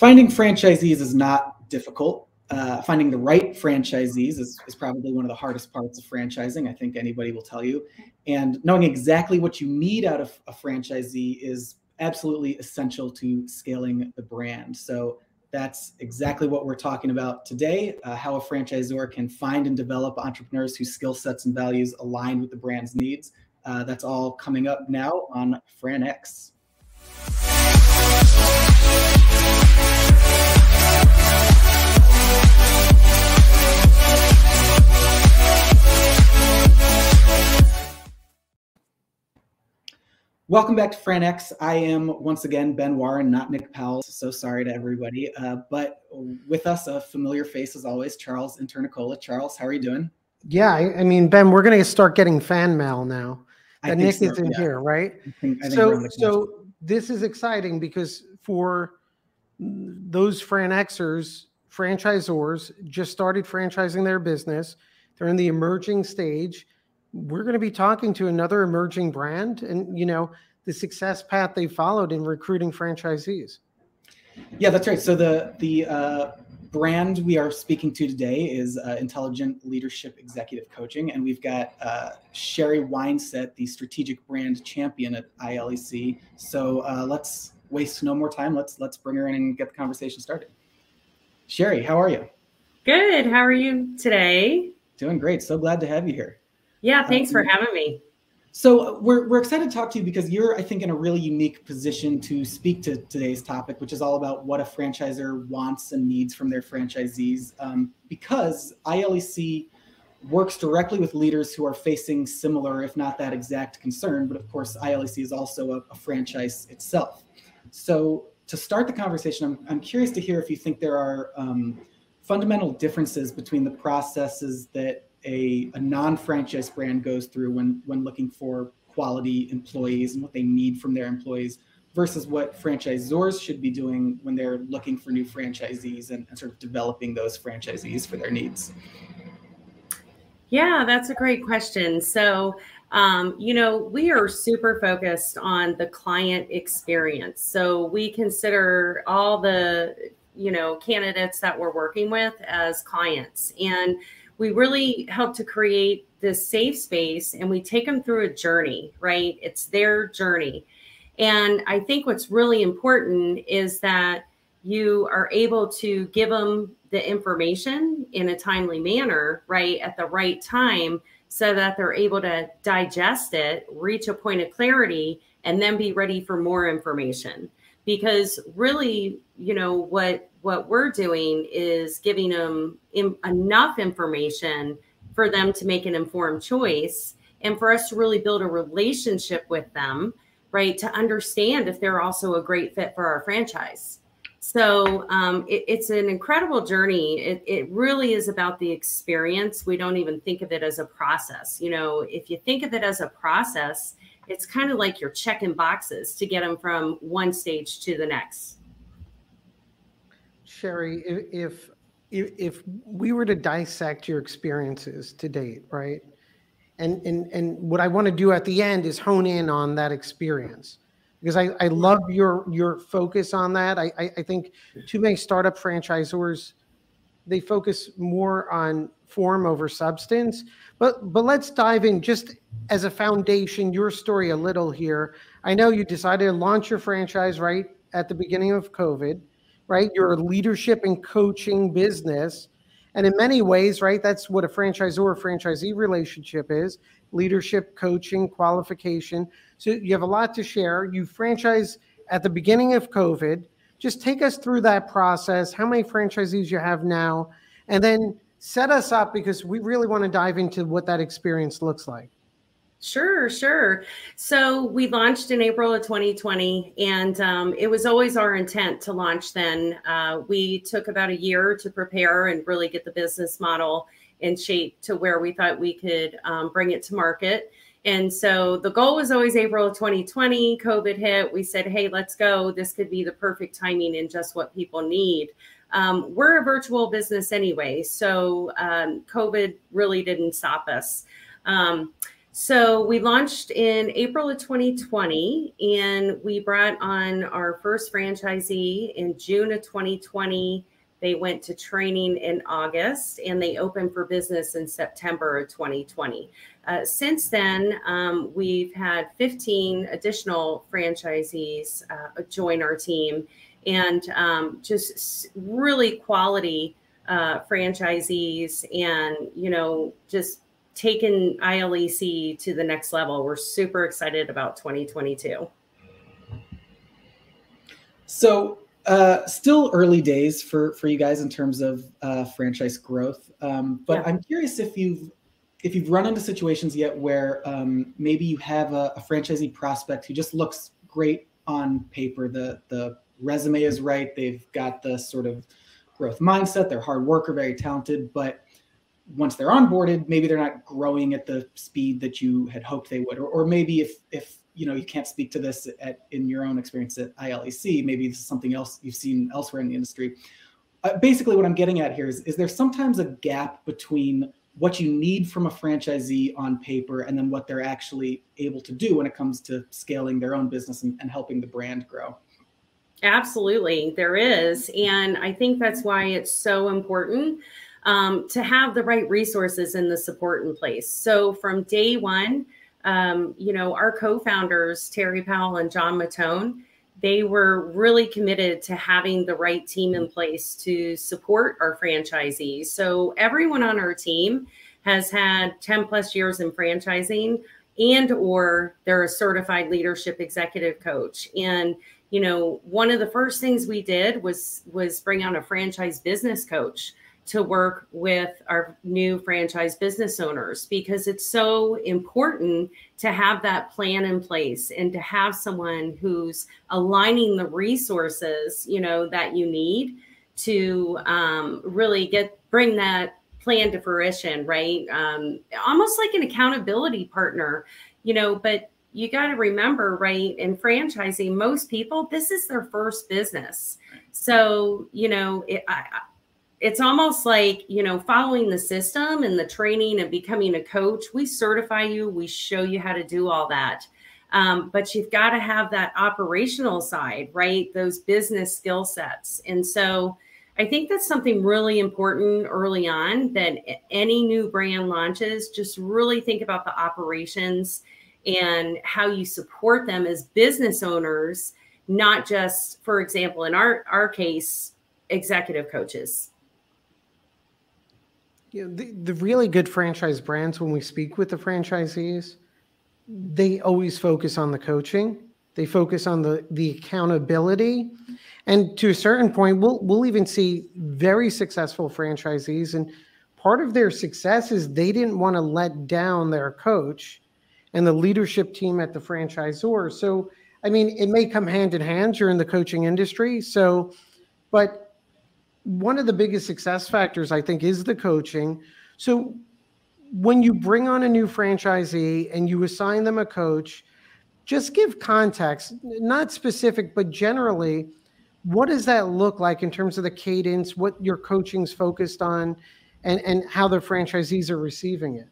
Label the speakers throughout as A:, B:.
A: Finding franchisees is not difficult. Uh, finding the right franchisees is, is probably one of the hardest parts of franchising. I think anybody will tell you. And knowing exactly what you need out of a franchisee is absolutely essential to scaling the brand. So that's exactly what we're talking about today uh, how a franchisor can find and develop entrepreneurs whose skill sets and values align with the brand's needs. Uh, that's all coming up now on FranX. Welcome back to FranX. I am once again Ben Warren, not Nick Powell. So sorry to everybody. Uh, but with us, a familiar face as always, Charles Internicola. Charles, how are you doing?
B: Yeah, I, I mean, Ben, we're going to start getting fan mail now that Nick so, is in yeah. here, right? I think, I think so, so this is exciting because for those FranXers, franchisors just started franchising their business. They're in the emerging stage. We're going to be talking to another emerging brand and you know the success path they followed in recruiting franchisees.
A: Yeah that's right. So the the uh, brand we are speaking to today is uh, intelligent leadership executive coaching and we've got uh, Sheri Winesett the strategic brand champion at ILEC so uh, let's waste no more time. Let's let's bring her in and get the conversation started. Sheri how are you?
C: Good. How are you today?
A: Doing great. So glad to have you here.
C: Yeah, thanks for um, having me.
A: So we're, we're excited to talk to you because you're, I think, in a really unique position to speak to today's topic, which is all about what a franchisor wants and needs from their franchisees. Um, because ILEC works directly with leaders who are facing similar, if not that exact concern. But of course, ILEC is also a, a franchise itself. So to start the conversation, I'm, I'm curious to hear if you think there are um, fundamental differences between the processes that a, a non-franchise brand goes through when when looking for quality employees and what they need from their employees versus what franchisors should be doing when they're looking for new franchisees and, and sort of developing those franchisees for their needs
C: yeah that's a great question so um, you know, we are super focused on the client experience. So we consider all the, you know, candidates that we're working with as clients. And we really help to create this safe space and we take them through a journey, right? It's their journey. And I think what's really important is that you are able to give them the information in a timely manner, right, at the right time, so that they're able to digest it, reach a point of clarity, and then be ready for more information. Because really, you know, what what we're doing is giving them in, enough information for them to make an informed choice and for us to really build a relationship with them right to understand if they're also a great fit for our franchise. So um, it, it's an incredible journey. It, it really is about the experience. We don't even think of it as a process. You know if you think of it as a process it's kind of like you're checking boxes to get them from one stage to the next
B: Sheri, if, if we were to dissect your experiences to date, right? And and and what I want to do at the end is hone in on that experience because I, I love your your focus on that. I, I, I think too many startup franchisors they focus more on form over substance. But but let's dive in just as a foundation, your story a little here. I know you decided to launch your franchise right at the beginning of COVID right? You're leadership and coaching business. And in many ways, right, that's what a franchisor franchisee relationship is leadership, coaching, qualification. So you have a lot to share. You franchise at the beginning of COVID. Just take us through that process, how many franchisees you have now, and then set us up because we really want to dive into what that experience looks like.
C: Sure, sure. So we launched in April of 2020, and um, it was always our intent to launch then. Uh, we took about a year to prepare and really get the business model in shape to where we thought we could um, bring it to market. And so the goal was always April of 2020. COVID hit. We said, hey, let's go. This could be the perfect timing and just what people need. Um, we're a virtual business anyway, so um, COVID really didn't stop us. So we launched in April of 2020, and we brought on our first franchisee in June of 2020. They went to training in August, and they opened for business in September of 2020. Uh, since then, um, we've had 15 additional franchisees uh, join our team, and um, just really quality uh, franchisees, and you know, just taken ILEC to the next level. We're super excited about 2022.
A: So, uh, still early days for for you guys in terms of uh, franchise growth. Um, but yeah. I'm curious if you've if you've run into situations yet where um, maybe you have a, a franchisee prospect who just looks great on paper. The the resume is right. They've got the sort of growth mindset. They're hard worker, very talented, but once they're onboarded, maybe they're not growing at the speed that you had hoped they would, or, or maybe if if you know you can't speak to this at in your own experience at ILEC, maybe this is something else you've seen elsewhere in the industry. Uh, basically, what I'm getting at here is is there sometimes a gap between what you need from a franchisee on paper and then what they're actually able to do when it comes to scaling their own business and, and helping the brand grow.
C: Absolutely, there is. And I think that's why it's so important um, to have the right resources and the support in place. So from day one, um, you know, our co-founders, Terry Powell and John Mattone, they were really committed to having the right team in place to support our franchisees. So everyone on our team has had 10 plus years in franchising and or they're a certified leadership executive coach. And you know, one of the first things we did was was bring on a franchise business coach to work with our new franchise business owners because it's so important to have that plan in place and to have someone who's aligning the resources you know that you need to um, really get bring that plan to fruition right? Um, almost like an accountability partner you know but you got to remember right in franchising most people this is their first business. So you know it, I, it's almost like you know following the system and the training and becoming a coach we certify you we show you how to do all that. Um, but you've got to have that operational side right? Those business skill sets. And so i think that's something really important early on that any new brand launches just really think about the operations and how you support them as business owners not just for example in our our case executive coaches
B: you know, the, the really good franchise brands, when we speak with the franchisees, they always focus on the coaching. They focus on the the accountability, and to a certain point, we'll we'll even see very successful franchisees. And part of their success is they didn't want to let down their coach and the leadership team at the franchisor. So, I mean, it may come hand in hand. You're in the coaching industry, so, but one of the biggest success factors, I think, is the coaching. So when you bring on a new franchisee and you assign them a coach, just give context, not specific, but generally, what does that look like in terms of the cadence, what your coaching's focused on, and, and how the franchisees are receiving it?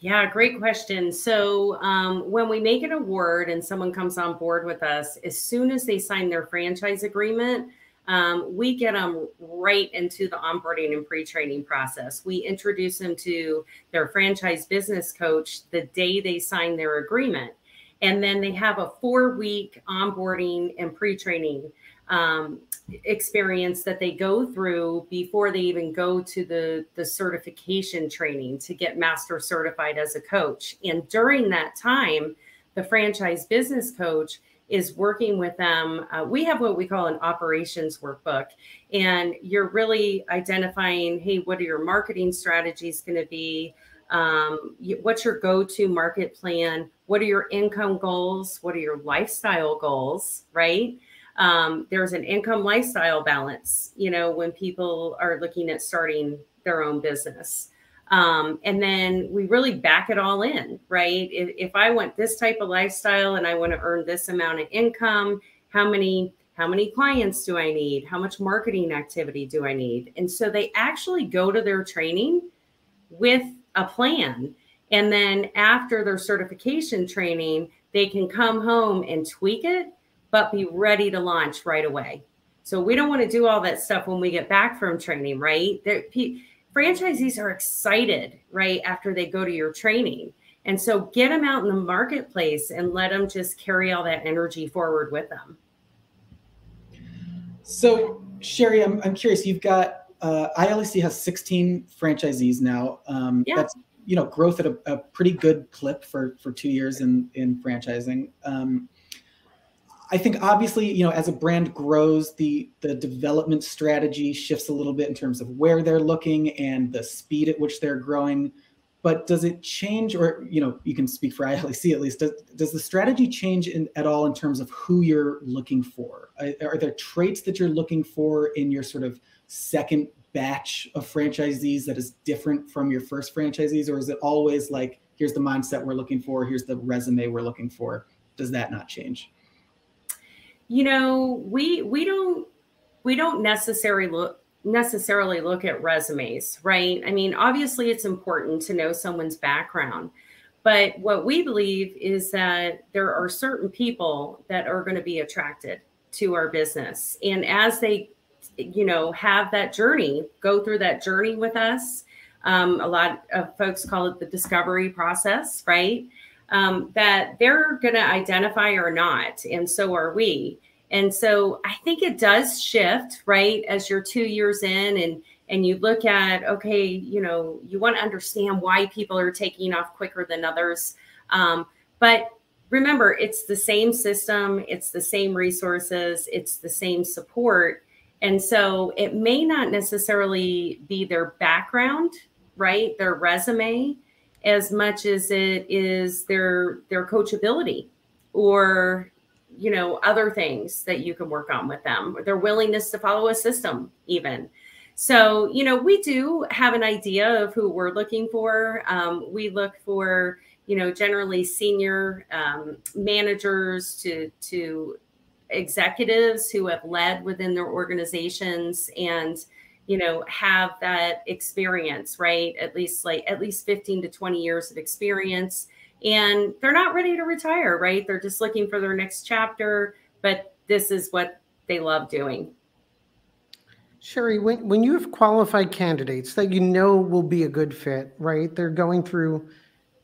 C: Yeah, great question. So, um, when we make an award and someone comes on board with us, as soon as they sign their franchise agreement, um, we get them right into the onboarding and pre-training process. We introduce them to their franchise business coach the day they sign their agreement, and then they have a four-week onboarding and pre-training um, experience that they go through before they even go to the the certification training to get master certified as a coach. And during that time, the franchise business coach is working with them. Uh, we have what we call an operations workbook, and you're really identifying hey, what are your marketing strategies going to be? Um, what's your go to market plan? What are your income goals? What are your lifestyle goals? Right? Um, there's an income lifestyle balance, you know, when people are looking at starting their own business. Um, and then we really back it all in, right? If, if I want this type of lifestyle and I want to earn this amount of income, how many how many clients do I need? How much marketing activity do I need? And so they actually go to their training with a plan And then after their certification training, they can come home and tweak it, but be ready to launch right away. So we don't want to do all that stuff when we get back from training, right? Franchisees are excited, right, after they go to your training. And so get them out in the marketplace and let them just carry all that energy forward with them.
A: So, Sheri, I'm, I'm curious. You've got uh, ILEC has 16 franchisees now. Um, yeah. That's you know growth at a, a, pretty good clip for for two years in in franchising. Um, I think obviously you know as a brand grows, the the development strategy shifts a little bit in terms of where they're looking and the speed at which they're growing. But does it change, or you know, you can speak for ILEC at least? Does, does the strategy change in, at all in terms of who you're looking for? Are, are there traits that you're looking for in your sort of second batch of franchisees that is different from your first franchisees or is it always like here's the mindset we're looking for here's the resume we're looking for does that not change
C: you know we we don't we don't necessarily look necessarily look at resumes right i mean obviously it's important to know someone's background but what we believe is that there are certain people that are going to be attracted to our business and as they you know, have that journey, go through that journey with us. Um, a lot of folks call it the discovery process, right? Um, that they're going to identify or not, and so are we. And so I think it does shift, right, as you're two years in and and you look at okay, you know, you want to understand why people are taking off quicker than others. Um, but remember, it's the same system, it's the same resources, it's the same support and so it may not necessarily be their background, right? Their resume as much as it is their their coachability or you know other things that you can work on with them their willingness to follow a system even. So you know we do have an idea of who we're looking for. Um, we look for you know generally senior um, managers to to executives who have led within their organizations and you know have that experience right at least like at least 15 to 20 years of experience and they're not ready to retire right they're just looking for their next chapter but this is what they love doing
B: Sheri, when, when you have qualified candidates that you know will be a good fit, right? They're going through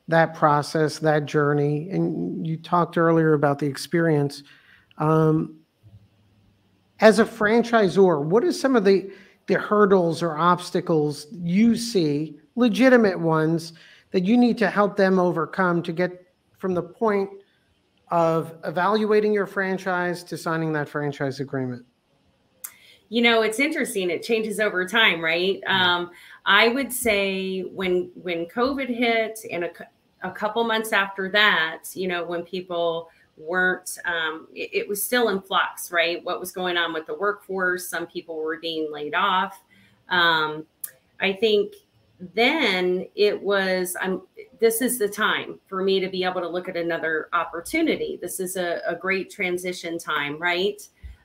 B: that process, that journey, and you talked earlier about the experience. Um, as a franchisor, what are some of the the hurdles or obstacles you see, legitimate ones, that you need to help them overcome to get from the point of evaluating your franchise to signing that franchise agreement?
C: You know, it's interesting. It changes over time, right? Um, I would say when when COVID hit and a, a couple months after that, you know, when people weren't um, it, it, was still in flux right? What was going on with the workforce some people were being laid off. Um, i think then it was i'm this is the time for me to be able to look at another opportunity. This is a, a great transition time right?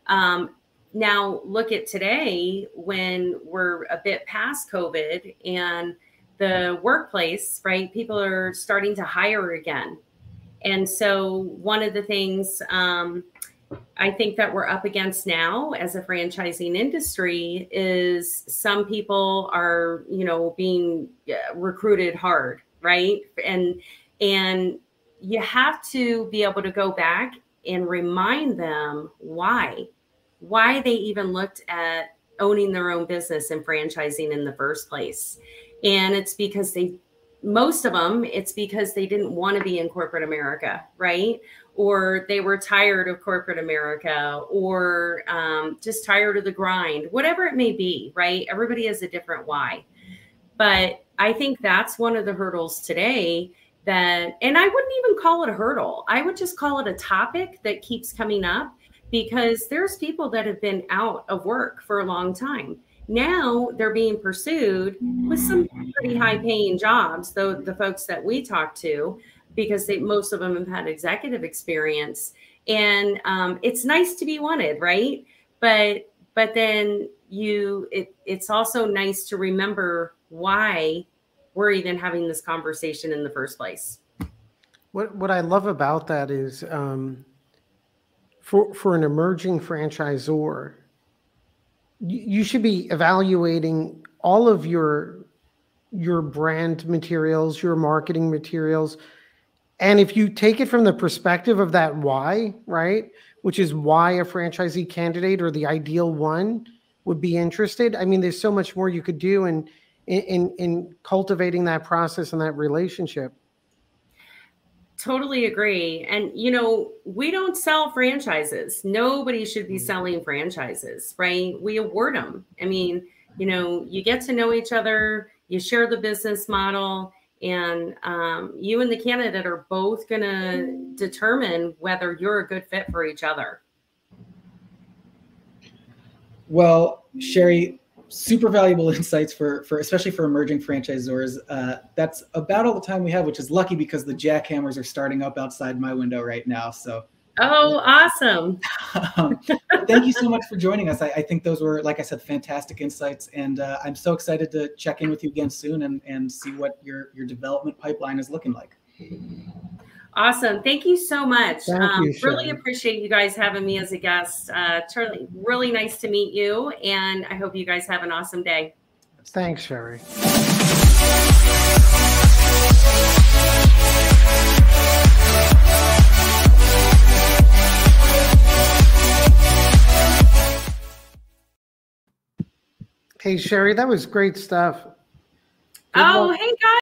C: Um, now look at today when we're a bit past covid and the workplace right? People are starting to hire again and so, one of the things um, I think that we're up against now as a franchising industry is some people are, you know, being uh, recruited hard, right? And and you have to be able to go back and remind them why, why they even looked at owning their own business and franchising in the first place. And it's because they most of them, it's because they didn't want to be in corporate America, right? Or they were tired of corporate America, or um, just tired of the grind, whatever it may be, right? Everybody has a different why. But I think that's one of the hurdles today that, and I wouldn't even call it a hurdle, I would just call it a topic that keeps coming up because there's people that have been out of work for a long time now they're being pursued with some pretty high paying jobs, though the folks that we talk to, because they most of them have had executive experience. And um, it's nice to be wanted, right? But but then you it it's also nice to remember why we're even having this conversation in the first place.
B: What what I love about that is um, for for an emerging franchisor, you, should be evaluating all of your your brand materials, your marketing materials, and if you take it from the perspective of that why, right, which is why a franchisee candidate or the ideal one would be interested. I mean, there's so much more you could do in in in cultivating that process and that relationship.
C: Totally agree. And, you know, we don't sell franchises. Nobody should be mm. selling franchises, right? We award them. I mean, you know, you get to know each other, you share the business model, and um, you and the candidate are both going to determine whether you're a good fit for each other.
A: Well, Sheri, super valuable insights for for especially for emerging franchisors. Uh, that's about all the time we have, which is lucky because the jackhammers are starting up outside my window right now. So.
C: Oh, awesome!
A: um, thank you so much for joining us. I, I, think those were, like I said, fantastic insights, and uh, I'm so excited to check in with you again soon and and see what your your development pipeline is looking like.
C: Awesome. Thank you so much. Thank um, you, really appreciate you guys having me as a guest. Uh, Charlie, really nice to meet you. And I hope you guys have an awesome day.
B: Thanks, Sheri. Hey, Sheri, that was great stuff.
C: Good oh, luck. hey, guys.